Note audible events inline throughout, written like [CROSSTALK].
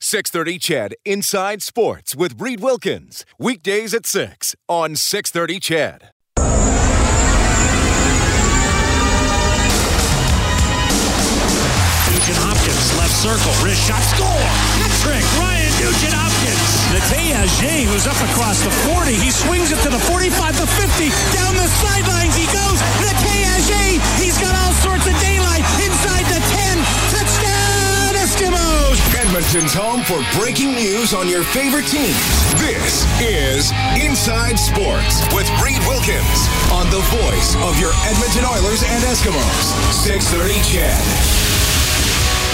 630 CHED Inside Sports with Reed Wilkins. Weekdays at 6 on 630 CHED. Nugent Hopkins, left circle, wrist shot, score! Hat trick, Ryan Nugent Hopkins. Natey who's up across the 40, he swings it to the 45, the 50, down the sidelines he goes. Natey he's got all sorts of daylight inside the 10. Edmonton's home for breaking news on your favorite teams. This is Inside Sports with Reed Wilkins on the voice of your Edmonton Oilers and Eskimos. 630 CHED.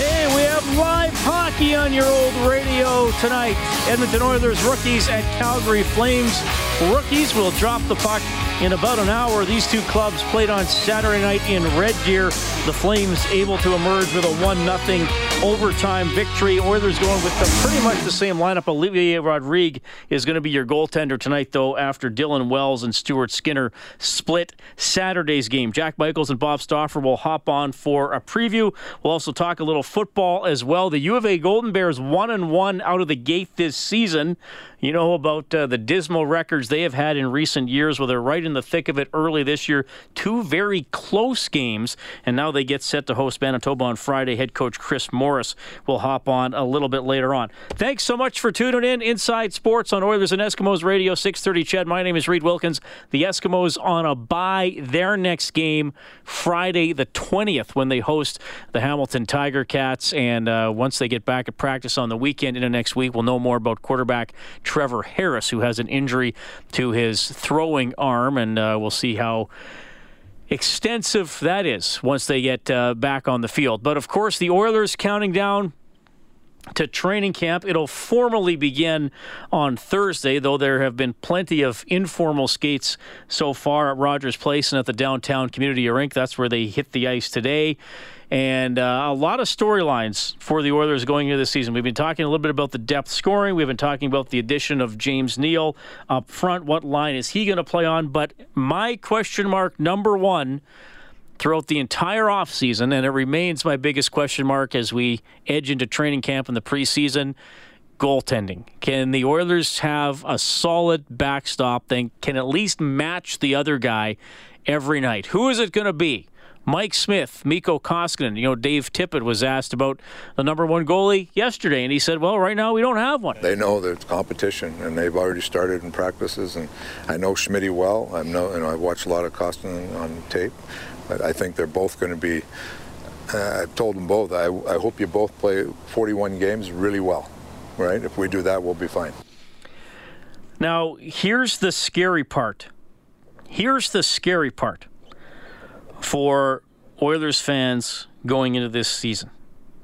Hey, we have live hockey on your old radio tonight. Edmonton Oilers rookies at Calgary Flames. Rookies will drop the puck in about an hour. These two clubs played on Saturday night in Red Deer. The Flames able to emerge with a 1 0 overtime victory. Oilers going with the, pretty much the same lineup. Olivier Rodrigue is going to be your goaltender tonight, though, after Dylan Wells and Stuart Skinner split Saturday's game. Jack Michaels and Bob Stauffer will hop on for a preview. We'll also talk a little football as well. The U of A Golden Bears 1 and 1 out of the gate this season. You know about uh, the dismal records they have had in recent years with they're right in the thick of it early this year. Two very close games, and now they get set to host Manitoba on Friday. Head coach Chris Morris will hop on a little bit later on. Thanks so much for tuning in. Inside Sports on Oilers and Eskimos Radio, 630 CHED. My name is Reed Wilkins. The Eskimos on a bye. Their next game, Friday the 20th, when they host the Hamilton Tiger Cats. And uh, once they get back at practice on the weekend into next week, we'll know more about quarterback Trevor Harris, who has an injury to his throwing arm, and uh, we'll see how extensive that is once they get uh, back on the field. But of course, the Oilers counting down to training camp. It'll formally begin on Thursday, though there have been plenty of informal skates so far at Rogers Place and at the downtown community rink. That's where they hit the ice today. And uh, a lot of storylines for the Oilers going into the season. We've been talking a little bit about the depth scoring. We've been talking about the addition of James Neal up front. What line is he going to play on? But my question mark number one throughout the entire offseason, and it remains my biggest question mark as we edge into training camp in the preseason goaltending. Can the Oilers have a solid backstop that can at least match the other guy every night? Who is it going to be? Mike Smith, Mikko Koskinen. You know, Dave Tippett was asked about the number one goalie yesterday, and he said, "Well, right now we don't have one." They know there's competition, and they've already started in practices. And I know Schmidt well. I know, and I've watched a lot of Koskinen on tape. I think they're both going to be. Uh, I've told them both. I, I hope you both play 41 games really well, right? If we do that, we'll be fine. Now, here's the scary part. Here's the scary part for Oilers fans going into this season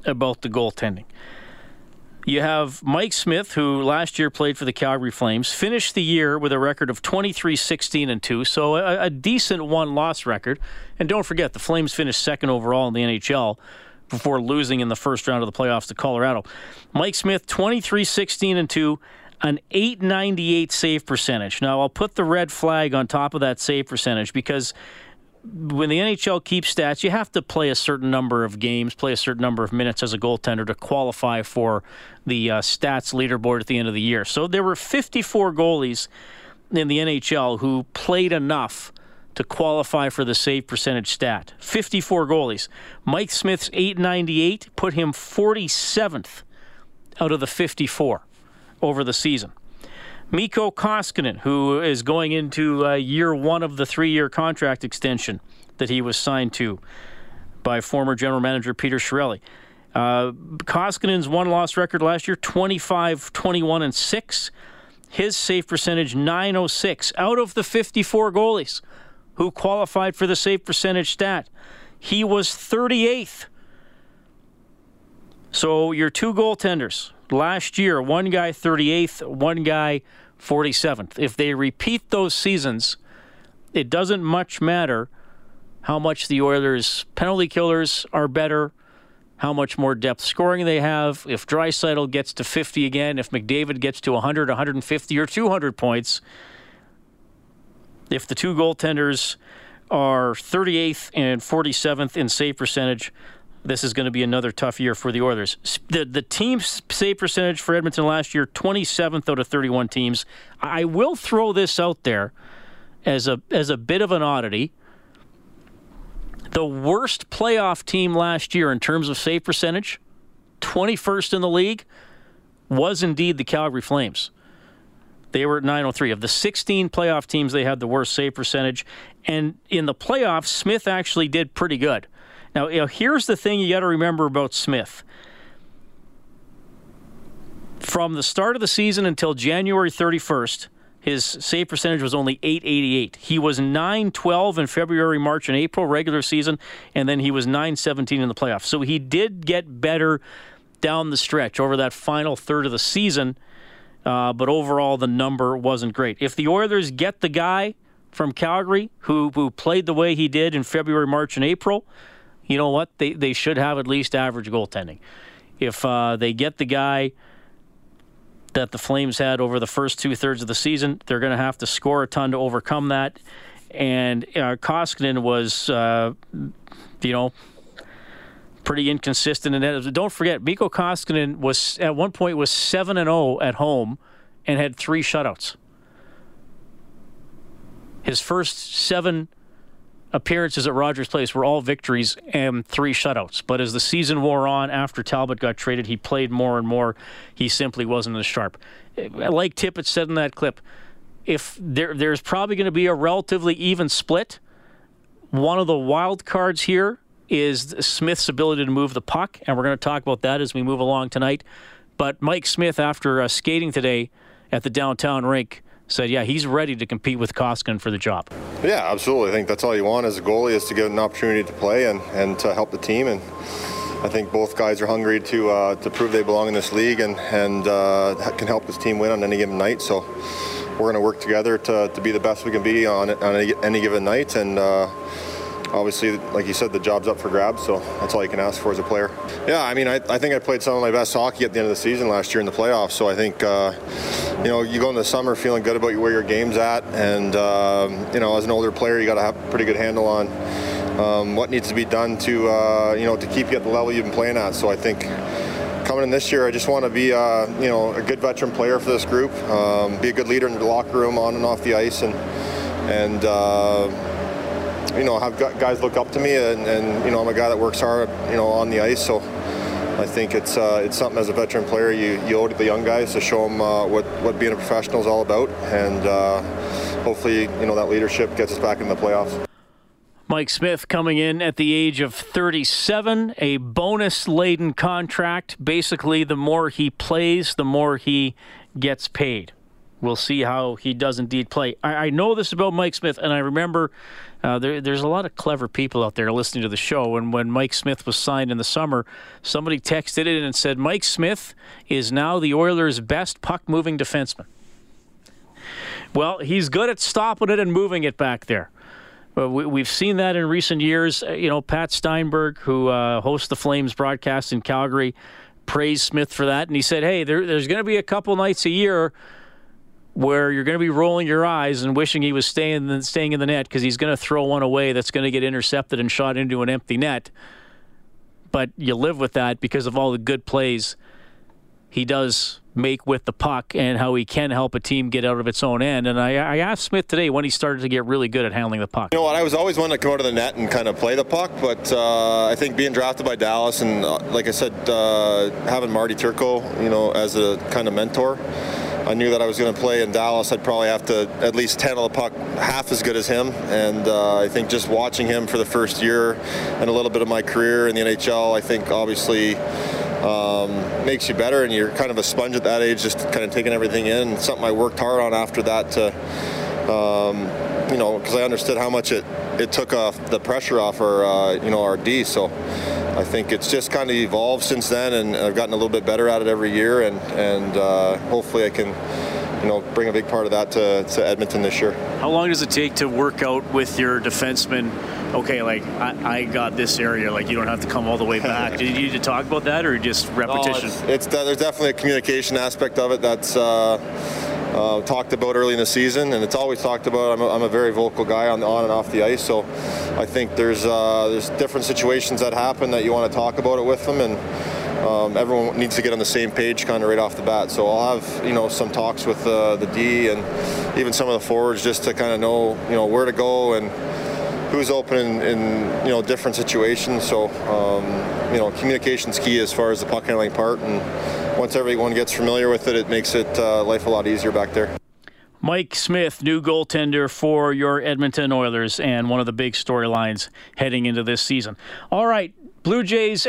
about the goaltending. You have Mike Smith, who last year played for the Calgary Flames, finished the year with a record of 23 16 and 2, so a, a decent one loss record. And don't forget, the Flames finished second overall in the NHL before losing in the first round of the playoffs to Colorado. Mike Smith, 23 16 and 2, an 898 save percentage. Now, I'll put the red flag on top of that save percentage because when the NHL keeps stats, you have to play a certain number of games, play a certain number of minutes as a goaltender to qualify for the uh, stats leaderboard at the end of the year. So there were 54 goalies in the NHL who played enough to qualify for the save percentage stat. 54 goalies. Mike Smith's 898 put him 47th out of the 54 over the season. Mikko Koskinen, who is going into uh, year one of the three year contract extension that he was signed to by former general manager Peter Chiarelli. Uh, Koskinen's one loss record last year 25, 21, and 6. His save percentage 906 out of the 54 goalies who qualified for the save percentage stat. He was 38th. So your two goaltenders last year, one guy 38th, one guy 47th. If they repeat those seasons, it doesn't much matter how much the Oilers' penalty killers are better, how much more depth scoring they have. If Draisaitl gets to 50 again, if McDavid gets to 100, 150, or 200 points, if the two goaltenders are 38th and 47th in save percentage, this is going to be another tough year for the Oilers. The the team save percentage for Edmonton last year, 27th out of 31 teams. I will throw this out there as a as a bit of an oddity. The worst playoff team last year in terms of save percentage, 21st in the league, was indeed the Calgary Flames. They were at 903. Of the 16 playoff teams, they had the worst save percentage. And in the playoffs, Smith actually did pretty good. Now, you know, here's the thing you got to remember about Smith. From the start of the season until January 31st, his save percentage was only 888. He was 912 in February, March, and April regular season, and then he was 917 in the playoffs. So he did get better down the stretch over that final third of the season, uh, but overall the number wasn't great. If the Oilers get the guy from Calgary who who played the way he did in February, March, and April, you know what? They they should have at least average goaltending. If uh, they get the guy that the Flames had over the first two thirds of the season, they're going to have to score a ton to overcome that. And uh, Koskinen was, uh, you know, pretty inconsistent in that. Don't forget, Mikko Koskinen was at one point was seven and zero oh at home and had three shutouts. His first seven appearances at Rogers Place were all victories and three shutouts. But as the season wore on, after Talbot got traded, he played more and more. He simply wasn't as sharp. Like Tippett said in that clip, if there, there's probably going to be a relatively even split, one of the wild cards here is Smith's ability to move the puck, and we're going to talk about that as we move along tonight. But Mike Smith, after uh, skating today at the downtown rink, said, yeah, he's ready to compete with Koskinen for the job. Yeah, absolutely. I think that's all you want as a goalie is to get an opportunity to play and, and to help the team. And I think both guys are hungry to uh, to prove they belong in this league and, and uh, can help this team win on any given night. So we're going to work together to, to be the best we can be on, on any, given night. And uh, obviously, like you said, the job's up for grabs, so that's all you can ask for as a player. Yeah, I mean, I, I think I played some of my best hockey at the end of the season last year in the playoffs, so I think, uh, you know, you go in the summer feeling good about where your game's at, and, um, you know, as an older player, you got to have a pretty good handle on um, what needs to be done to, uh, you know, to keep you at the level you've been playing at. So I think coming in this year, I just want to be, uh, you know, a good veteran player for this group, um, be a good leader in the locker room, on and off the ice, and and uh, you know, have guys look up to me, and, and, you know, I'm a guy that works hard, you know, on the ice. So I think it's uh, it's something as a veteran player you, you owe to the young guys to show them uh, what what being a professional is all about, and uh, hopefully, you know, that leadership gets us back in the playoffs. Mike Smith coming in at the age of 37, a bonus laden contract. Basically, the more he plays, the more he gets paid. We'll see how he does indeed play. I, I know this about Mike Smith, and I remember uh, there, there's a lot of clever people out there listening to the show. And when Mike Smith was signed in the summer, somebody texted it in and said, Mike Smith is now the Oilers' best puck moving defenseman. Well, he's good at stopping it and moving it back there. Uh, we, have seen that in recent years. Uh, you know, Pat Steinberg, who uh, hosts the Flames broadcast in Calgary, praised Smith for that. And he said, hey, there, there's going to be a couple nights a year where you're going to be rolling your eyes and wishing he was staying in, staying in the net because he's going to throw one away that's going to get intercepted and shot into an empty net. But you live with that because of all the good plays he does make with the puck and how he can help a team get out of its own end. And I, I, asked Smith today when he started to get really good at handling the puck. You know what? I was always one to come out of the net and kind of play the puck, but uh, I think being drafted by Dallas and, uh, like I said, uh, having Marty Turco, you know, as a kind of mentor. I knew that I was going to play in Dallas. I'd probably have to at least handle the puck half as good as him. And uh, I think just watching him for the first year and a little bit of my career in the NHL, I think obviously um, makes you better. And you're kind of a sponge at that age, just kind of taking everything in. Something I worked hard on after that to. Um, you know, because I understood how much it, it took off the pressure off our, uh, you know, our D. So I think it's just kind of evolved since then, and I've gotten a little bit better at it every year, and and uh, hopefully I can, you know, bring a big part of that to, to Edmonton this year. How long does it take to work out with your defenseman? Okay, like I, I got this area, like you don't have to come all the way back. [LAUGHS] Did you need to talk about that, or just repetition? No, it's, it's, there's definitely a communication aspect of it that's. Uh, uh, talked about early in the season, and it's always talked about. I'm a, I'm a very vocal guy on, on and off the ice, so I think there's uh, there's different situations that happen that you want to talk about it with them, and um, everyone needs to get on the same page kind of right off the bat. So I'll have you know some talks with uh, the D and even some of the forwards just to kind of know you know where to go and who's open in, in you know different situations. So um, you know communication's key as far as the puck handling part and once everyone gets familiar with it, it makes it uh, life a lot easier back there. Mike Smith, new goaltender for your Edmonton Oilers, and one of the big storylines heading into this season. All right, Blue Jays.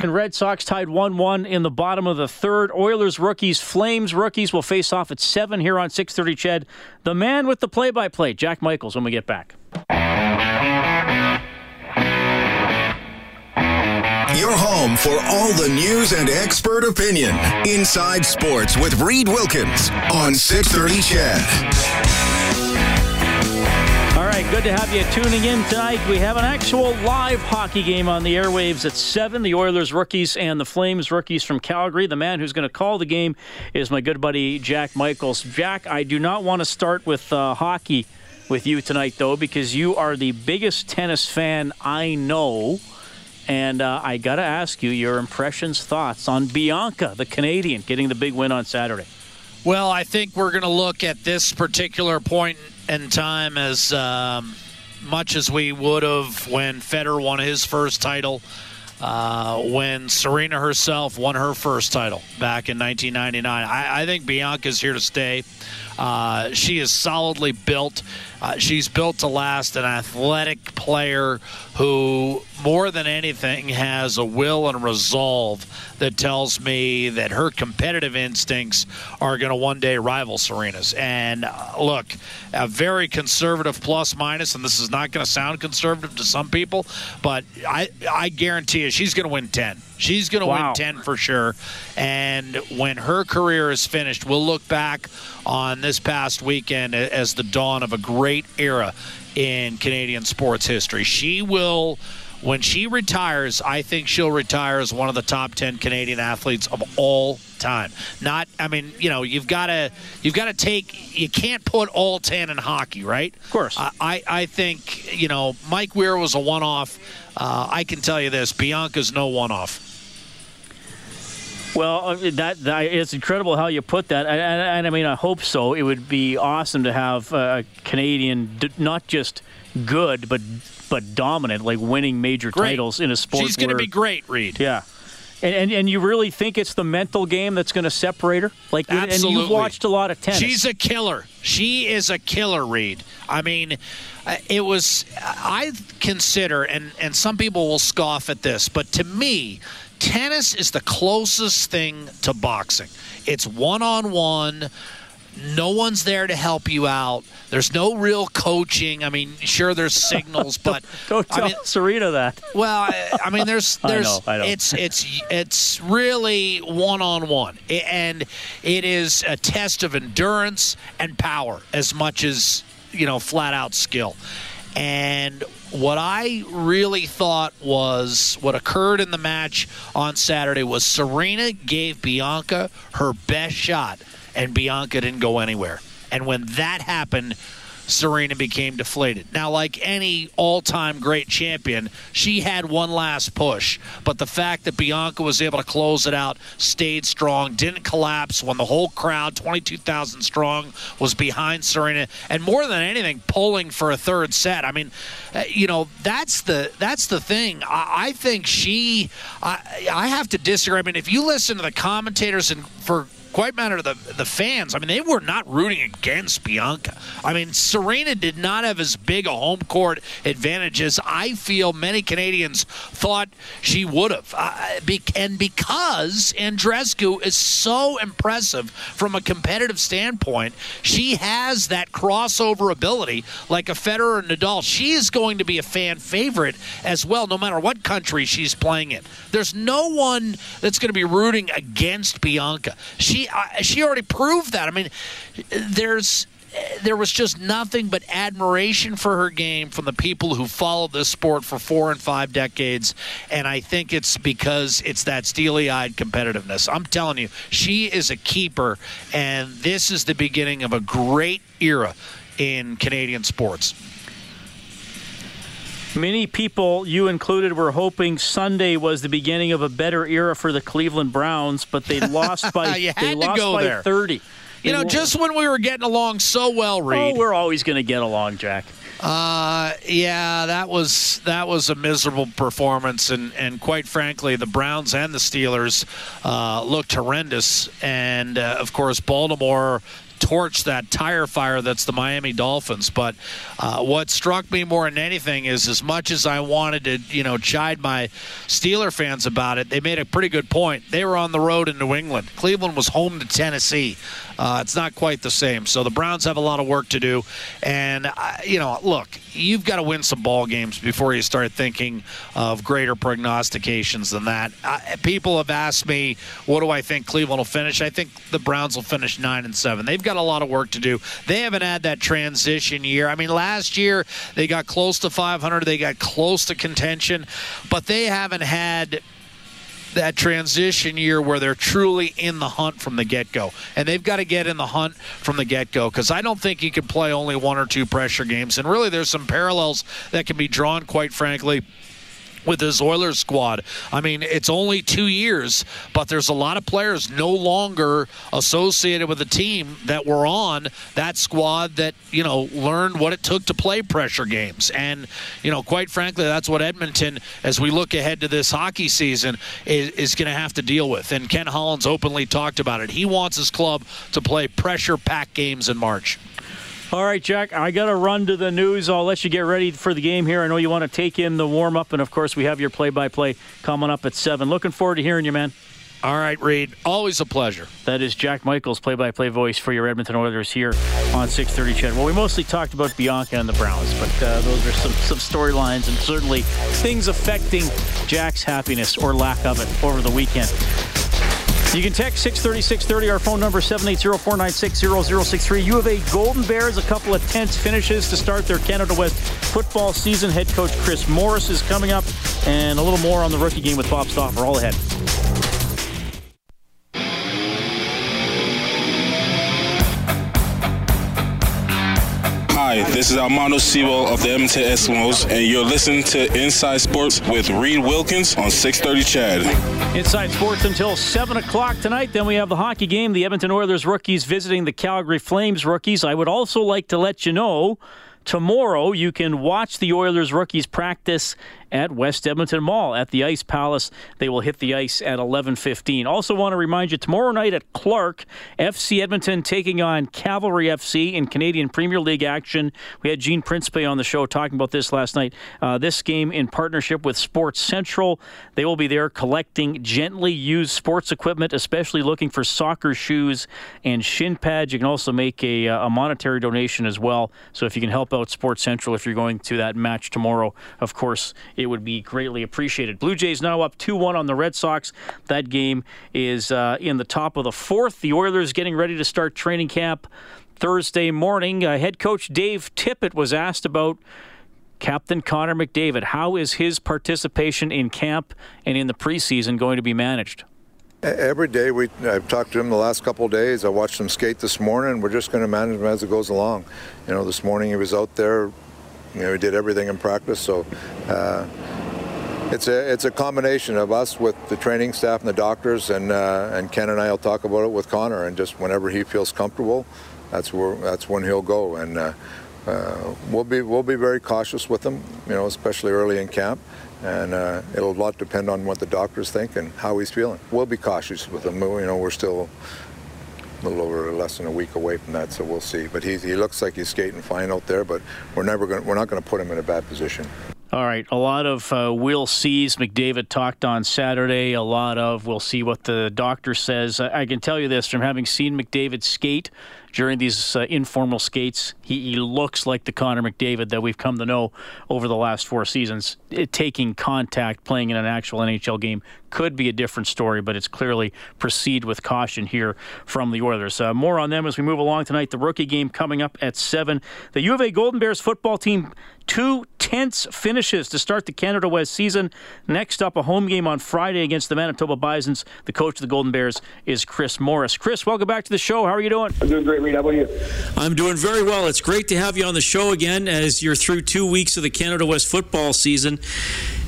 And Red Sox tied 1 1 in the bottom of the third. Oilers rookies, Flames rookies will face off at 7 here on 630 Ched. The man with the play by play, Jack Michaels, when we get back. Your home for all the news and expert opinion. Inside Sports with Reed Wilkins on 630 Ched. Good to have you tuning in tonight. We have an actual live hockey game on the airwaves at 7. The Oilers rookies and the Flames rookies from Calgary. The man who's going to call the game is my good buddy Jack Michaels. Jack, I do not want to start with uh, hockey with you tonight, though, because you are the biggest tennis fan I know. And uh, I got to ask you your impressions, thoughts on Bianca, the Canadian, getting the big win on Saturday. Well, I think we're going to look at this particular point in time as um, much as we would have when Federer won his first title, uh, when Serena herself won her first title back in 1999. I, I think Bianca's here to stay. Uh, she is solidly built. Uh, she's built to last, an athletic player who, more than anything, has a will and resolve that tells me that her competitive instincts are going to one day rival Serena's. And uh, look, a very conservative plus minus, and this is not going to sound conservative to some people, but I, I guarantee you she's going to win 10. She's going to wow. win 10 for sure. And when her career is finished, we'll look back on this past weekend as the dawn of a great era in Canadian sports history. She will when she retires, I think she'll retire as one of the top 10 Canadian athletes of all time. Not I mean, you know, you've got to you've got to take you can't put all 10 in hockey, right? Of course. I I think, you know, Mike Weir was a one-off. Uh, I can tell you this, Bianca's no one-off. Well, uh, that, that it's incredible how you put that, and, and, I mean, I hope so. It would be awesome to have a Canadian, not just good, but but dominant, like winning major great. titles in a sport. She's going to be great, Reed. Yeah. And, and, and you really think it's the mental game that's going to separate her? Like, Absolutely. and you've watched a lot of tennis. She's a killer. She is a killer, Reed. I mean, uh, it was. I consider, and and some people will scoff at this, but to me, tennis is the closest thing to boxing. It's one on one. No one's there to help you out. There's no real coaching. I mean, sure, there's [LAUGHS] signals, but don't, tell I mean, Serena that. Well, I mean, there's, [LAUGHS] there's, I know, I know. it's, it's, it's really one on one, and it is a test of endurance and power as much as you know, flat out skill. And what I really thought was what occurred in the match on Saturday was Serena gave Bianca her best shot, and Bianca didn't go anywhere. And when that happened, Serena became deflated. Now, like any all time great champion, she had one last push. But the fact that Bianca was able to close it out, stayed strong, didn't collapse when the whole crowd, 22,000 strong, was behind Serena, and more than anything, pulling for a third set. I mean, uh, you know, that's the that's the thing. I, I think she. I, I have to disagree. I mean, if you listen to the commentators and for quite matter the the fans. I mean, they were not rooting against Bianca. I mean, Serena did not have as big a home court advantage as I feel many Canadians thought she would have. Uh, and because Andreescu is so impressive from a competitive standpoint, she has that crossover ability like a Federer and Nadal. She is going to be a fan favorite as well, no matter what country she's playing in. There's no one that's going to be rooting against Bianca. She she already proved that. I mean, there's there was just nothing but admiration for her game from the people who followed this sport for four and five decades. And I think it's because it's that steely eyed competitiveness. I'm telling you, she is a keeper, and this is the beginning of a great era in Canadian sports. Many people, you included, were hoping Sunday was the beginning of a better era for the Cleveland Browns, but they [LAUGHS] lost by they lost by there. 30. You know, just when we were getting along so well, Reed. Oh, we're always going to get along, Jack. Uh, yeah, that was that was a miserable performance, and and quite frankly, the Browns and the Steelers uh, looked horrendous, and uh, of course, Baltimore torch that tire fire that's the Miami Dolphins. But uh, what struck me more than anything is as much as I wanted to, you know, chide my Steeler fans about it, they made a pretty good point. They were on the road in New England. Cleveland was home to Tennessee. Uh, it's not quite the same. So the Browns have a lot of work to do. And, uh, you know, look, you've got to win some ball games before you start thinking of greater prognostications than that. Uh, people have asked me, what do I think Cleveland will finish? I think the Browns will finish 9 and 7. They've got a lot of work to do. They haven't had that transition year. I mean, last year they got close to 500, they got close to contention, but they haven't had that transition year where they're truly in the hunt from the get go. And they've got to get in the hunt from the get go because I don't think you can play only one or two pressure games. And really, there's some parallels that can be drawn, quite frankly with his Oilers squad. I mean, it's only two years, but there's a lot of players no longer associated with the team that were on that squad that, you know, learned what it took to play pressure games. And, you know, quite frankly, that's what Edmonton, as we look ahead to this hockey season, is, is going to have to deal with. And Ken Holland's openly talked about it. He wants his club to play pressure pack games in March. All right, Jack, I got to run to the news. I'll let you get ready for the game here. I know you want to take in the warm up, and of course, we have your play by play coming up at 7. Looking forward to hearing you, man. All right, Reed. Always a pleasure. That is Jack Michaels, play-by-play voice for your Edmonton Oilers here on 6:30. CHED. Well, we mostly talked about Bianca and the Browns, but uh, those are some some storylines and certainly things affecting Jack's happiness or lack of it over the weekend. You can text 630 630. Our phone number 780 496 0063. U of A Golden Bears, a couple of tense finishes to start their Canada West football season. Head coach Chris Morris is coming up, and a little more on the rookie game with Bob Stauffer. All ahead. Hi, this is Armando Sibo of the Edmonton Eskimos, and you're listening to Inside Sports with Reed Wilkins on 630 CHED. Inside Sports until 7 o'clock tonight. Then we have the hockey game. The Edmonton Oilers rookies visiting the Calgary Flames rookies. I would also like to let you know tomorrow you can watch the Oilers rookies practice at West Edmonton Mall at the Ice Palace. They will hit the ice at 11:15. Also want to remind you tomorrow night at Clarke, FC Edmonton taking on Cavalry FC in Canadian Premier League action. We had Gene Principe on the show talking about this last night. Uh, this game in partnership with Sports Central. They will be there collecting gently used sports equipment, especially looking for soccer shoes and shin pads. You can also make a, uh, a monetary donation as well. So if you can help out Sports Central if you're going to that match tomorrow, of course it would be greatly appreciated. Blue Jays now up 2 1 on the Red Sox. That game is uh, in the top of the fourth. The Oilers getting ready to start training camp Thursday morning. Uh, head coach Dave Tippett was asked about. Captain Connor McDavid, how is his participation in camp and in the preseason going to be managed? Every day we, I've talked to him the last couple days. I watched him skate this morning. We're just going to manage him as it goes along. You know, this morning he was out there. You know, he did everything in practice. So uh, it's a it's a combination of us with the training staff and the doctors, and uh, and Ken and I will talk about it with Connor. And just whenever he feels comfortable, that's where that's when he'll go. And uh, uh, we'll be we'll be very cautious with him. You know, especially early in camp and uh, it'll a lot depend on what the doctors think and how he's feeling. We'll be cautious with him. You know, we're still a little over less than a week away from that, so we'll see. But he, he looks like he's skating fine out there, but we're never going we're not going to put him in a bad position. All right, a lot of uh, we'll sees. McDavid talked on Saturday. A lot of we'll see what the doctor says. I, I can tell you this from having seen McDavid skate during these uh, informal skates. He, he, looks like the Connor McDavid that we've come to know over the last four seasons. It, taking contact, playing in an actual NHL game could be a different story, but it's clearly proceed with caution here from the Oilers. Uh, more on them as we move along tonight. The rookie game coming up at 7. The U of A Golden Bears football team two tense finishes to start the Canada West season. Next up, a home game on Friday against the Manitoba Bisons. The coach of the Golden Bears is Chris Morris. Chris, welcome back to the show. How are you doing? I'm doing great, Reed. How about you? I'm doing very well. It's great to have you on the show again as you're through two weeks of the Canada West football season.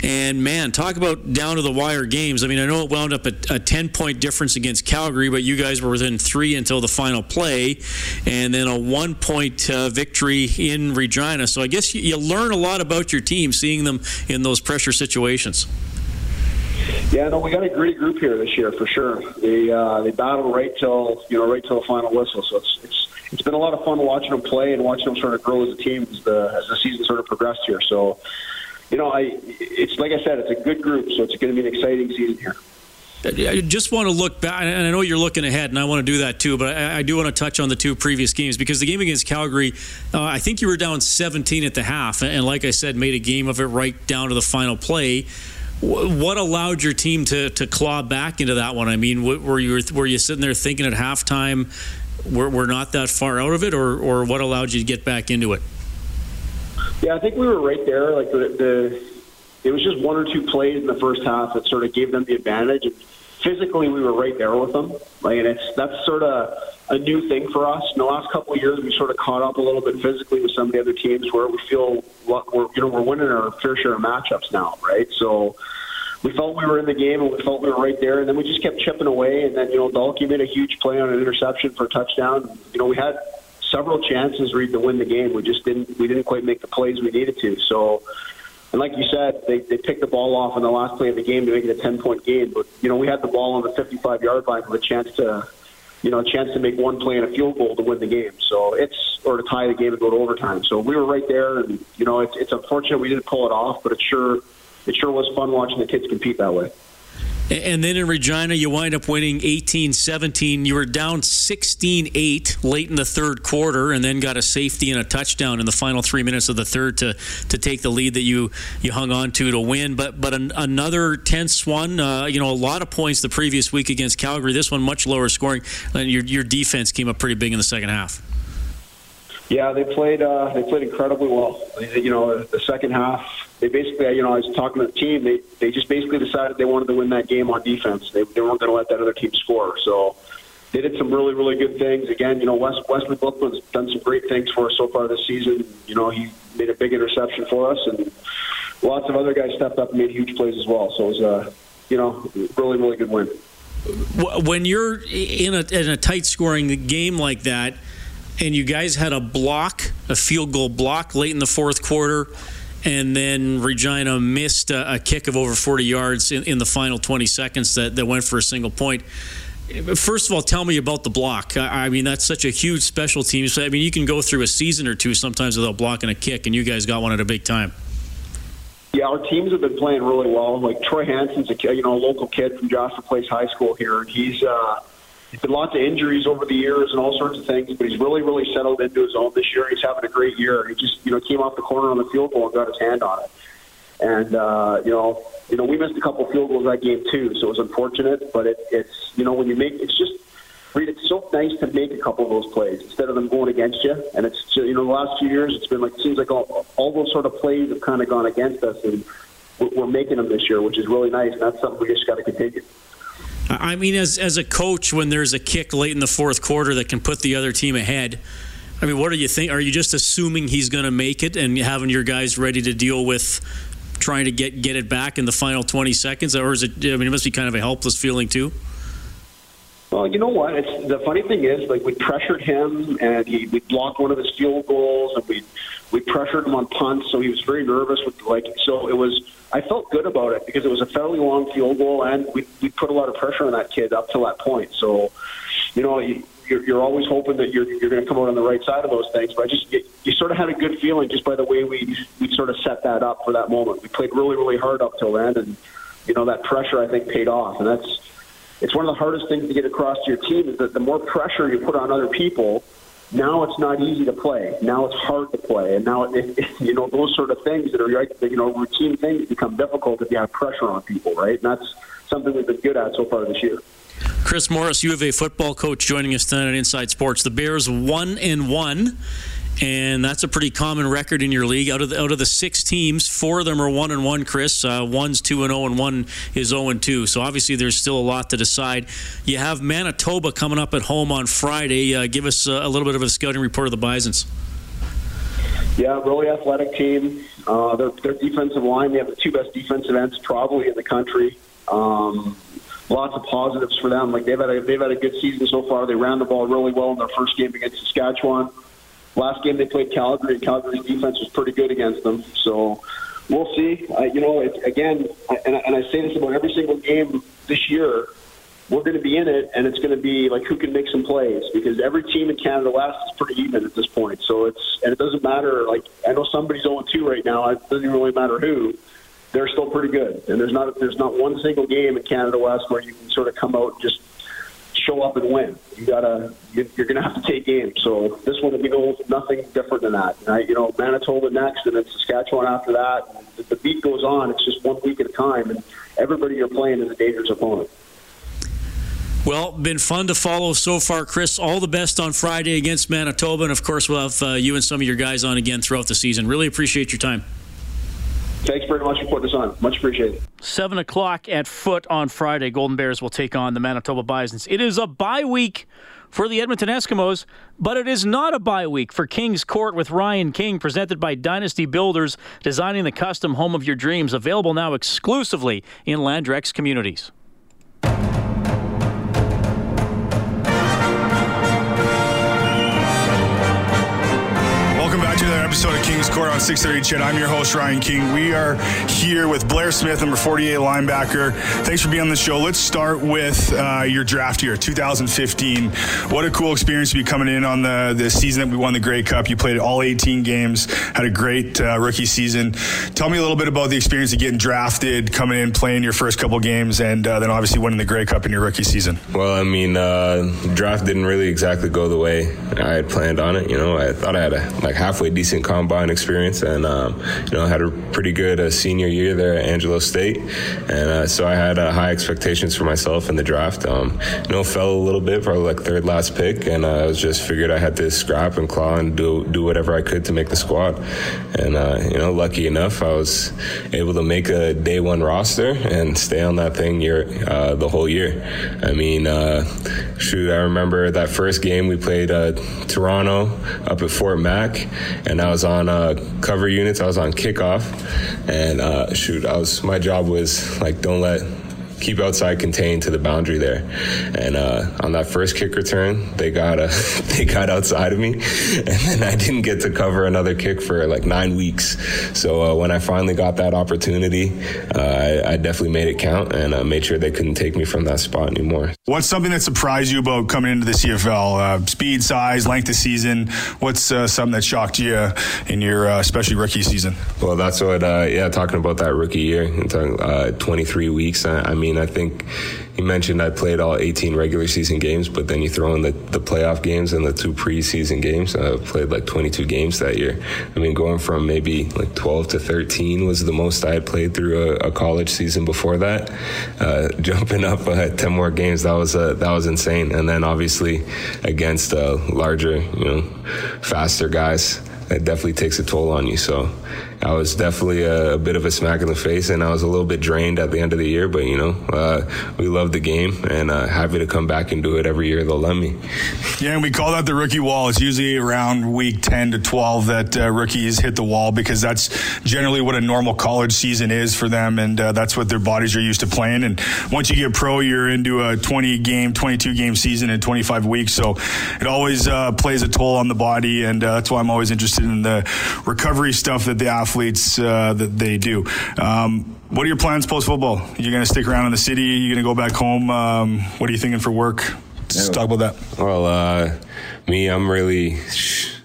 And man, talk about down to the wire games. I mean, I know it wound up a, a 10 point difference against Calgary, but you guys were within three until the final play, and then a one point uh, victory in Regina. So I guess you, you learn a lot about your team seeing them in those pressure situations. Yeah, no, we got a great group here this year for sure. They uh, they battled right till you know right till the final whistle. So it's it's it's been a lot of fun watching them play and watching them sort of grow as a team as the as the season sort of progressed here. So you know, I it's like I said, it's a good group, so it's going to be an exciting season here. I just want to look back, and I know you're looking ahead, and I want to do that too. But I, I do want to touch on the two previous games because the game against Calgary, uh, I think you were down 17 at the half, and like I said, made a game of it right down to the final play. What allowed your team to to claw back into that one? I mean, were you were you sitting there thinking at halftime, we're, we're not that far out of it, or or what allowed you to get back into it? Yeah, I think we were right there. Like the, the it was just one or two plays in the first half that sort of gave them the advantage. And physically, we were right there with them. Like, and it's that's sort of a new thing for us. In the last couple of years, we sort of caught up a little bit physically with some of the other teams where we feel we're you know we're winning our fair share of matchups now, right? So we felt we were in the game and we felt we were right there, and then we just kept chipping away. And then you know Dalkey made a huge play on an interception for a touchdown. You know we had several chances to win the game. We just didn't we didn't quite make the plays we needed to. So, and like you said, they they picked the ball off in the last play of the game to make it a ten point game. But you know we had the ball on the 55 yard line with a chance to. You know, a chance to make one play and a field goal to win the game. So it's or to tie the game and go to overtime. So we were right there, and you know, it's, it's unfortunate we didn't pull it off, but it sure it sure was fun watching the kids compete that way. And then in Regina, you wind up winning 18 17. You were down 16 8 late in the third quarter, and then got a safety and a touchdown in the final three minutes of the third to, to take the lead that you, you hung on to to win. But but an, another tense one. Uh, you know, a lot of points the previous week against Calgary. This one much lower scoring. And your, your defense came up pretty big in the second half. Yeah, they played. Uh, they played incredibly well. You know, the second half, they basically, you know, I was talking to the team. They they just basically decided they wanted to win that game on defense. They, they weren't going to let that other team score. So they did some really really good things. Again, you know, Wes, Wesley Bookman's done some great things for us so far this season. You know, he made a big interception for us, and lots of other guys stepped up and made huge plays as well. So it was a, you know, really really good win. When you're in a in a tight scoring game like that and you guys had a block, a field goal block late in the fourth quarter, and then Regina missed a, a kick of over 40 yards in, in, the final 20 seconds that, that went for a single point. First of all, tell me about the block. I, I mean, that's such a huge special team. So, I mean, you can go through a season or two sometimes without blocking a kick, and you guys got one at a big time. Yeah, our teams have been playing really well. Like Troy Hansen's a you know a local kid from Jasper Place High School here, and he's uh, He's been lots of injuries over the years and all sorts of things, but he's really, really settled into his own this year. He's having a great year. He just, you know, came off the corner on the field goal and got his hand on it. And uh, you know, you know, we missed a couple field goals that game too, so it was unfortunate. But it, it's, you know, when you make, it's just, Reed, it's so nice to make a couple of those plays instead of them going against you. And it's, you know, the last few years, it's been like it seems like all, all those sort of plays have kind of gone against us, and we're making them this year, which is really nice. And that's something we just got to continue. I mean, as as a coach, when there's a kick late in the fourth quarter that can put the other team ahead, I mean, what do you think? Are you just assuming he's going to make it and having your guys ready to deal with trying to get get it back in the final 20 seconds, or is it? I mean, it must be kind of a helpless feeling too. Well, you know what? It's, the funny thing is, like we pressured him, and he we blocked one of his field goals, and we we pressured him on punts, so he was very nervous. With like, so it was. I felt good about it because it was a fairly long field goal, and we we put a lot of pressure on that kid up to that point. So, you know, you, you're, you're always hoping that you're you're going to come out on the right side of those things. But I just you, you sort of had a good feeling just by the way we we sort of set that up for that moment. We played really really hard up till then, and you know that pressure I think paid off, and that's it's one of the hardest things to get across to your team is that the more pressure you put on other people, now it's not easy to play. Now it's hard to play, and now it, it, [LAUGHS] you know those sort of things that are like you know routine things become difficult if you have pressure on people, right? And that's something we've been good at so far this year. Chris Morris, U of A football coach, joining us tonight on Inside Sports. The Bears one and one and that's a pretty common record in your league. Out of the, out of the six teams, four of them are one and one. Chris, uh, one's two and zero, and one is zero and two. So obviously, there's still a lot to decide. You have Manitoba coming up at home on Friday. Uh, give us a, a, little bit of a scouting report of the Bisons. Yeah, really athletic team. Uh, their, their defensive line, they have the two best defensive ends probably in the country. Um, lots of positives for them. Like they've had a, they've had a good season so far. They ran the ball really well in their first game against Saskatchewan. Last game they played Calgary, Calgary's defense was pretty good against them. So we'll see. Uh, you know, it, again, and, and I say this about every single game this year. We're going to be in it, and it's going to be like who can make some plays because every team in Canada West is pretty even at this point. So it's and it doesn't matter. Like I know somebody's 0 2 right now. It doesn't really matter who. They're still pretty good, and there's not there's not one single game in Canada West where you can sort of come out and just show up and win. You gotta, you're to have to take games. So this one, we know nothing different than that. You know, Manitoba next, and then Saskatchewan after that. The beat goes on. It's just one week at a time, and everybody you're playing is a dangerous opponent. Well, been fun to follow so far, Chris. All the best on Friday against Manitoba, and of course, we'll have uh, you and some of your guys on again throughout the season. Really appreciate your time. Thanks very much for putting us on. Much appreciated. 7 o'clock at foot on Friday. Golden Bears will take on the Manitoba Bisons. It is a bye week for the Edmonton Eskimos, but it is not a bye week for King's Court with Ryan King, presented by Dynasty Builders, designing the custom home of your dreams. Available now exclusively in Landrex communities. Welcome back to another episode of King's Court on 630 CHED. I'm your host, Ryan King. We are here with Blair Smith, number 48 linebacker. Thanks for being on the show. Let's start with uh, your draft year, 2015. What a cool experience to be coming in on the, the season that we won the Grey Cup. You played all 18 games, had a great uh, rookie season. Tell me a little bit about the experience of getting drafted, coming in, playing your first couple games, and uh, then obviously winning the Grey Cup in your rookie season. Well, I mean, uh, draft didn't really exactly go the way I had planned on it. You know, I thought I had a like halfway decent decent experience, and um, you know had a pretty good uh, senior year there at Angelo State, and uh, so I had uh, high expectations for myself in the draft. Um, you know, fell a little bit, probably like third last pick, and uh, I was just figured I had to scrap and claw and do do whatever I could to make the squad. And uh, you know, lucky enough, I was able to make a day one roster and stay on that thing year uh, the whole year. I mean, shoot, I remember that first game we played Toronto up at Fort Mac, and I was on uh, cover units. I was on kickoff, and uh, shoot, I was my job was like don't let keep outside contained to the boundary there. And uh, on that first kick return, they got uh, [LAUGHS] they got outside of me, and then I didn't get to cover another kick for like nine weeks. So uh, when I finally got that opportunity, uh, I, I, definitely made it count and uh, made sure they couldn't take me from that spot anymore. What's something that surprised you about coming into the CFL? Uh, speed, size, length of season. What's something that shocked you in your especially rookie season? Well, that's what yeah. Talking about that rookie year, 23 weeks. I, I mean mean, I think you mentioned I played all 18 regular season games, but then you throw in the, the playoff games and the two preseason games. I played like 22 games that year. I mean, going from maybe like 12 to 13 was the most I had played through a, a college season before that. Uh, [LAUGHS] jumping up uh, 10 more games, that was uh, that was insane. And then obviously against uh, larger, you know, faster guys, it definitely takes a toll on you. So I was definitely a, a, bit of a smack in the face, and I was a little bit drained at the end of the year. But you know, uh, we love the game, and uh, happy to come back and do it every year they'll let me. Yeah, and we call that the rookie wall. It's usually around week ten to twelve that uh, rookies hit the wall because that's generally what a normal college season is for them, and uh, that's what their bodies are used to playing. And once you get pro, you're into a 20 game, 22 game season in 25 weeks, so it always uh, plays a toll on the body, and uh, that's why I'm always interested in the recovery stuff that the athletes uh, that they do. Um, what are your plans post football? You're going to stick around in the city? You're going to go back home? Um, what are you thinking for work? Let's yeah. talk about that. Well, uh, me, I'm really. Sh-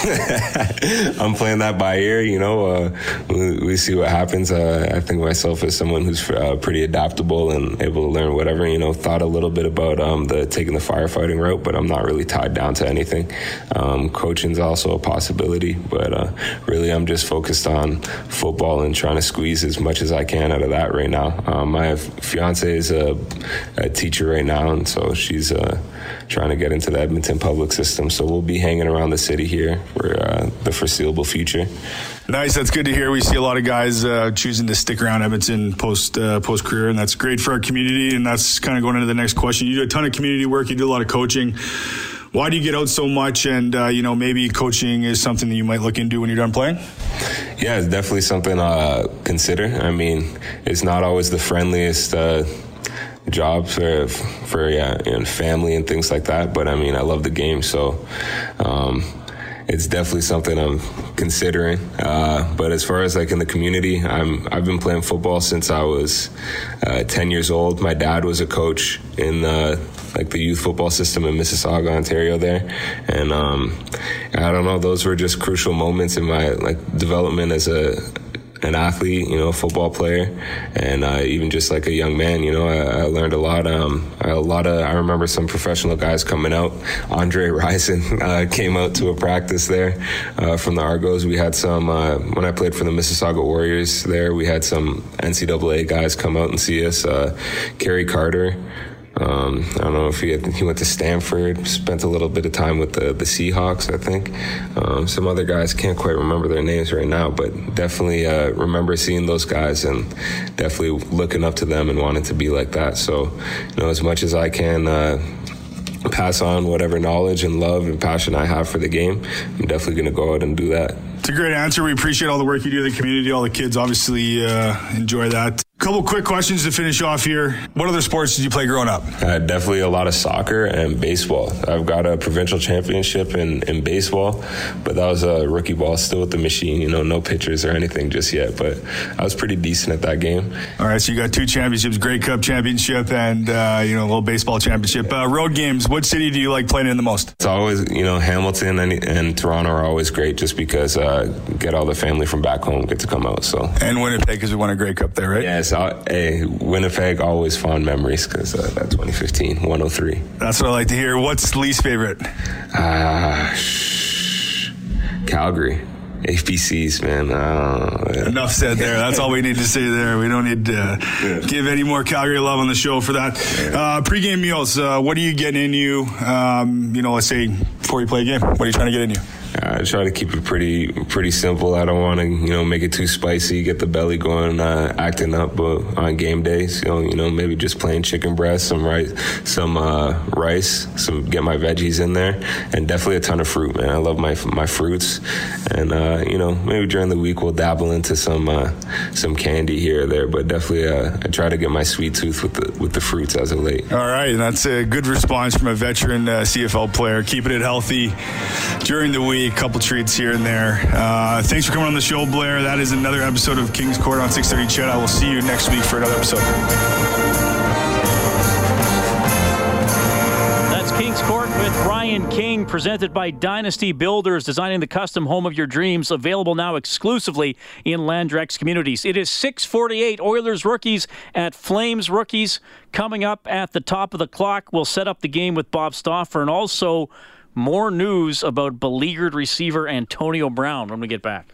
[LAUGHS] I'm playing that by ear. You know, uh, we, we, see what happens. Uh, I think myself as someone who's uh, pretty adaptable and able to learn whatever. You know, thought a little bit about um, the taking the firefighting route, but I'm not really tied down to anything. Um, coaching's also a possibility, but uh, really, I'm just focused on football and trying to squeeze as much as I can out of that right now. Um, my fiance is a, a, teacher right now, and so she's uh, trying to get into the Edmonton public system. So we'll be hanging around the city here for uh, the foreseeable future. Nice. That's good to hear. We see a lot of guys uh, choosing to stick around Edmonton post uh, post career, and that's great for our community. And that's kind of going into the next question. You do a ton of community work. You do a lot of coaching. Why do you get out so much? And uh, you know, maybe coaching is something that you might look into when you're done playing. Yeah, it's definitely something I uh, consider. I mean, it's not always the friendliest uh, job for for yeah and family and things like that. But I mean, I love the game, so um, it's definitely something I'm considering. Uh, but as far as like in the community, I'm I've been playing football since I was uh, 10 years old. My dad was a coach in the like the youth football system in Mississauga, Ontario, there, and um, I don't know. Those were just crucial moments in my like development as a an athlete, you know, a football player, and uh, even just like a young man, you know, I, I learned a lot. Um, a lot of I remember some professional guys coming out. [LAUGHS] Andre Rison [LAUGHS] uh, came out to a practice there uh, from the Argos. We had some uh, when I played for the Mississauga Warriors. There, we had some NCAA guys come out and see us. Uh, Kerry Carter. Um, I don't know if he he went to Stanford, spent a little bit of time with the the Seahawks, I think. Um, some other guys can't quite remember their names right now, but definitely uh, remember seeing those guys and definitely looking up to them and wanting to be like that. So, you know, as much as I can. Uh, pass on whatever knowledge and love and passion I have for the game. I'm definitely going to go out and do that. It's a great answer. We appreciate all the work you do in the community. All the kids obviously uh, enjoy that. Couple quick questions to finish off here. What other sports did you play growing up? Uh, definitely a lot of soccer and baseball. I've got a provincial championship in, in baseball, but that was a rookie ball, still with the machine. You know, no pitchers or anything just yet, but I was pretty decent at that game. All right, so you got two championships: Grey Cup championship and uh, you know a little baseball championship. Uh, road games. What city do you like playing in the most? It's always you know Hamilton and, and Toronto are always great, just because uh, get all the family from back home get to come out. So and Winnipeg because we won a Grey Cup there, right? Yes. So, hey, Winnipeg, always fond memories because uh, that 2015 103. That's what I like to hear. What's least favorite? Ah, uh, Calgary. APCs, man. Uh, Enough said there. That's all we need to say there. We don't need to yeah. give any more Calgary love on the show for that. Uh, pre-game meals. Uh, what are you getting in you? Um, you know, let's say before you play a game. What are you trying to get in you? I try to keep it pretty pretty simple. I don't want to you know make it too spicy, get the belly going, uh, acting up. But on game days, you know, you know maybe just plain chicken breast, some rice, some uh, rice, some get my veggies in there, and definitely a ton of fruit. Man, I love my my fruits, and uh, you know maybe during the week we'll dabble into some uh, some candy here or there. But definitely uh, I try to get my sweet tooth with the with the fruits as of late. All right, that's a good response from a veteran uh, CFL player, keeping it healthy during the week a couple treats here and there. Uh, thanks for coming on the show, Blair. That is another episode of King's Court on 6:30. CHED. I will see you next week for another episode. That's King's Court with Ryan King, presented by Dynasty Builders, designing the custom home of your dreams. Available now exclusively in Landrex communities. It is 6:48. Oilers rookies at Flames rookies coming up at the top of the clock. We'll set up the game with Bob Stauffer and also more news about beleaguered receiver Antonio Brown when we get back.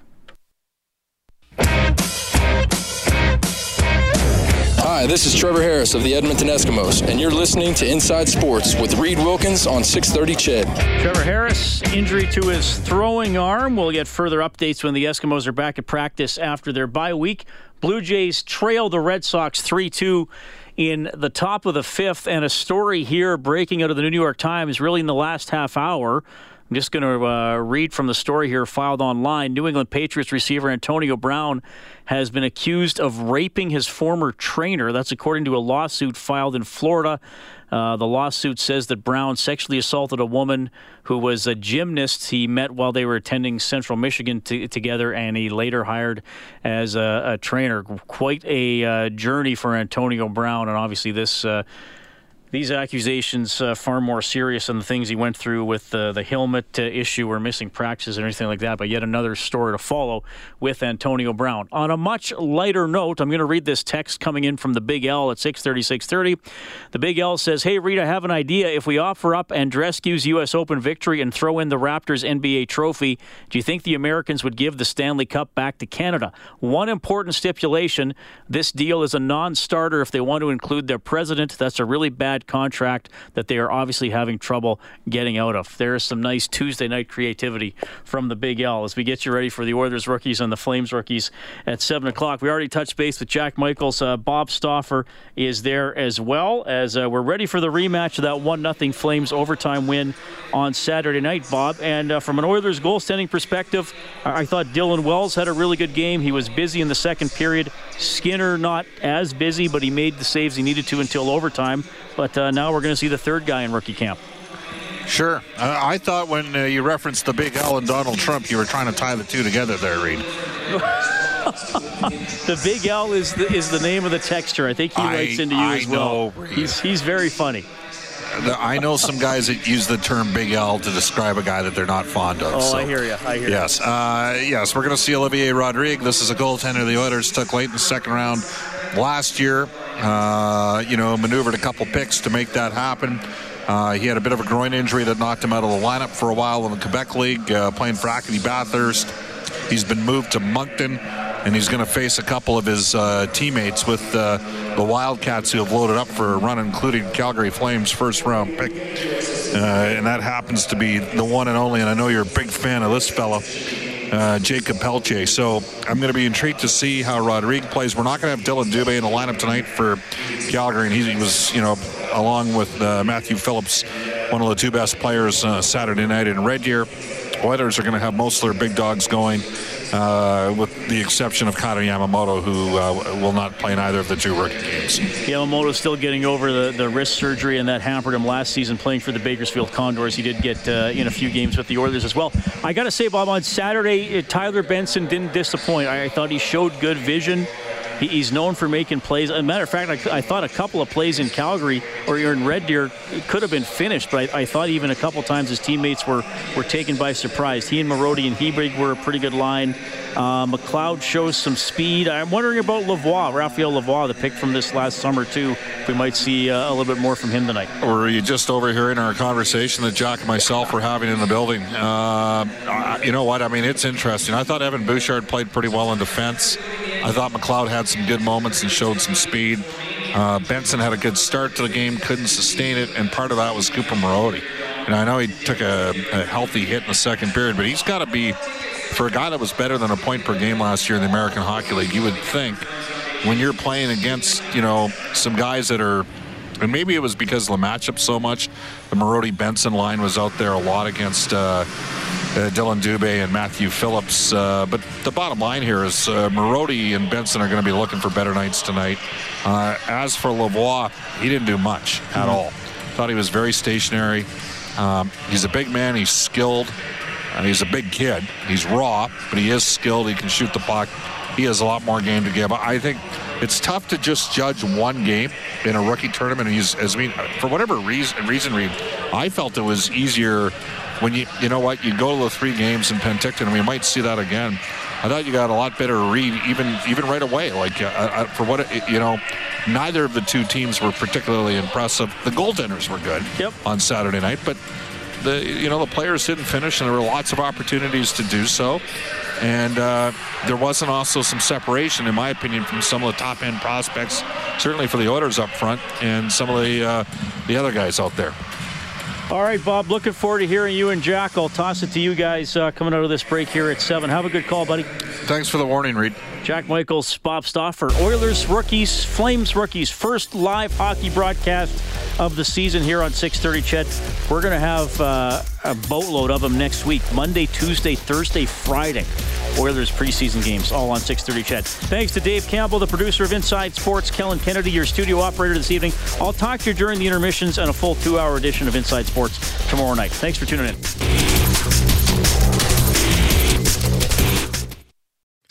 Hi, this is Trevor Harris of the Edmonton Eskimos, and you're listening to Inside Sports with Reed Wilkins on 630 CHED. Trevor Harris, injury to his throwing arm. We'll get further updates when the Eskimos are back at practice after their bye week. Blue Jays trail the Red Sox 3 2 in the top of the fifth, and a story here breaking out of the New York Times really in the last half hour. I'm just going to uh, read from the story here filed online. New England Patriots receiver Antonio Brown has been accused of raping his former trainer. That's according to a lawsuit filed in Florida. Uh, the lawsuit says that Brown sexually assaulted a woman who was a gymnast he met while they were attending Central Michigan t- together, and he later hired as a, a trainer. Quite a uh, journey for Antonio Brown, and obviously this uh, these accusations uh, far more serious than the things he went through with uh, the helmet uh, issue or missing practices or anything like that. But yet another story to follow with Antonio Brown. On a much lighter note, I'm going to read this text coming in from the Big L at 6:30. 6:30. The Big L says, "Hey Reed, I have an idea. If we offer up Andreescu's U.S. Open victory and throw in the Raptors NBA trophy, do you think the Americans would give the Stanley Cup back to Canada? One important stipulation: this deal is a non-starter if they want to include their president. That's a really bad." Contract that they are obviously having trouble getting out of. There is some nice Tuesday night creativity from the Big L as we get you ready for the Oilers rookies and the Flames rookies at 7 o'clock. We already touched base with Jack Michaels. Uh, Bob Stauffer is there as well as uh, we're ready for the rematch of that 1 0 Flames overtime win on Saturday night, Bob. And uh, from an Oilers goaltending perspective, I-, I thought Dylan Wells had a really good game. He was busy in the second period. Skinner not as busy, but he made the saves he needed to until overtime. But uh, now we're going to see the third guy in rookie camp. Sure. Uh, I thought when uh, you referenced the Big L and Donald Trump, you were trying to tie the two together there, Reed. [LAUGHS] the Big L is the, is the name of the texture. I think he writes into you I as well. know, he's he's very funny. I know some guys that use the term Big L to describe a guy that they're not fond of. Oh, so. I hear you. I hear you. Yes, uh, yes, we're going to see Olivier Rodrigue. This is a goaltender the Oilers took late in the second round last year. Uh, you know, maneuvered a couple picks to make that happen. Uh, he had a bit of a groin injury that knocked him out of the lineup for a while in the Quebec League, uh, playing for Acadie Bathurst. He's been moved to Moncton, and he's going to face a couple of his uh, teammates with uh, the Wildcats who have loaded up for a run, including Calgary Flames' first round pick. Uh, and that happens to be the one and only, and I know you're a big fan of this fellow, uh, Jakob Pelletier. So I'm going to be intrigued to see how Rodrigue plays. We're not going to have Dylan Dubé in the lineup tonight for Calgary, and he, he was, you know, along with uh, Matthew Phillips, one of the two best players uh, Saturday night in Red Deer. Oilers are going to have most of their big dogs going, uh, with the exception of Kailer Yamamoto, who uh, will not play in either of the two rookie games. Yamamoto's still getting over the, the wrist surgery, and that hampered him last season playing for the Bakersfield Condors. He did get uh, in a few games with the Oilers as well. I got to say, Bob, on Saturday, uh, Tyler Benson didn't disappoint. I, I thought he showed good vision. He, he's known for making plays. As a matter of fact, I, I, thought a couple of plays in Calgary or in Red Deer could have been finished, but I, I, thought even a couple times his teammates were, were taken by surprise. He and Marody and Hebig were a pretty good line. Uh, McLeod shows some speed. I'm wondering about Lavoie, Raphael Lavoie, the pick from this last summer, too. If we might see uh, a little bit more from him tonight. Were you just overhearing our conversation that Jack and myself were having in the building? Uh, you know what? I mean, it's interesting. I thought Evan Bouchard played pretty well in defense. I thought McLeod had some good moments and showed some speed. Uh, Benson had a good start to the game, couldn't sustain it, and part of that was Cooper Marody. And I know he took a, a healthy hit in the second period, but he's got to be, for a guy that was better than a point per game last year in the American Hockey League, you would think when you're playing against, you know, some guys that are and maybe it was because of the matchup so much. The Marody Benson line was out there a lot against uh, Dylan Dubé and Matthew Phillips. Uh, but the bottom line here is uh, Marody and Benson are going to be looking for better nights tonight. Uh, as for Lavoie, he didn't do much at mm-hmm. all. Thought he was very stationary. Um, he's a big man. He's skilled. Uh, he's a big kid. He's raw, but he is skilled. He can shoot the puck. He has a lot more game to give. I think it's tough to just judge one game in a rookie tournament. He's, as I mean, for whatever reason, reason, Reed, I felt it was easier when you, you know what, you go to the three games in Penticton, and we might see that again. I thought you got a lot better read even even right away. Like uh, uh, for what it, you know, neither of the two teams were particularly impressive. The goaltenders were good yep. on Saturday night, but the you know the players didn't finish, and there were lots of opportunities to do so. And uh, there wasn't also some separation, in my opinion, from some of the top end prospects certainly for the Oilers up front and some of the uh, the other guys out there. All right, Bob. Looking forward to hearing you and Jack. I'll toss it to you guys uh, coming out of this break here at seven. Have a good call, buddy. Thanks for the warning, Reed. Jack Michaels, Bob Stauffer, Oilers rookies, Flames rookies, first live hockey broadcast of the season here on 6:30. CHED, we're going to have uh, a boatload of them next week: Monday, Tuesday, Thursday, Friday. Oilers preseason games, all on 6:30. CHED. Thanks to Dave Campbell, the producer of Inside Sports, Kellen Kennedy, your studio operator this evening. I'll talk to you during the intermissions and a full two-hour edition of Inside Sports tomorrow night. Thanks for tuning in.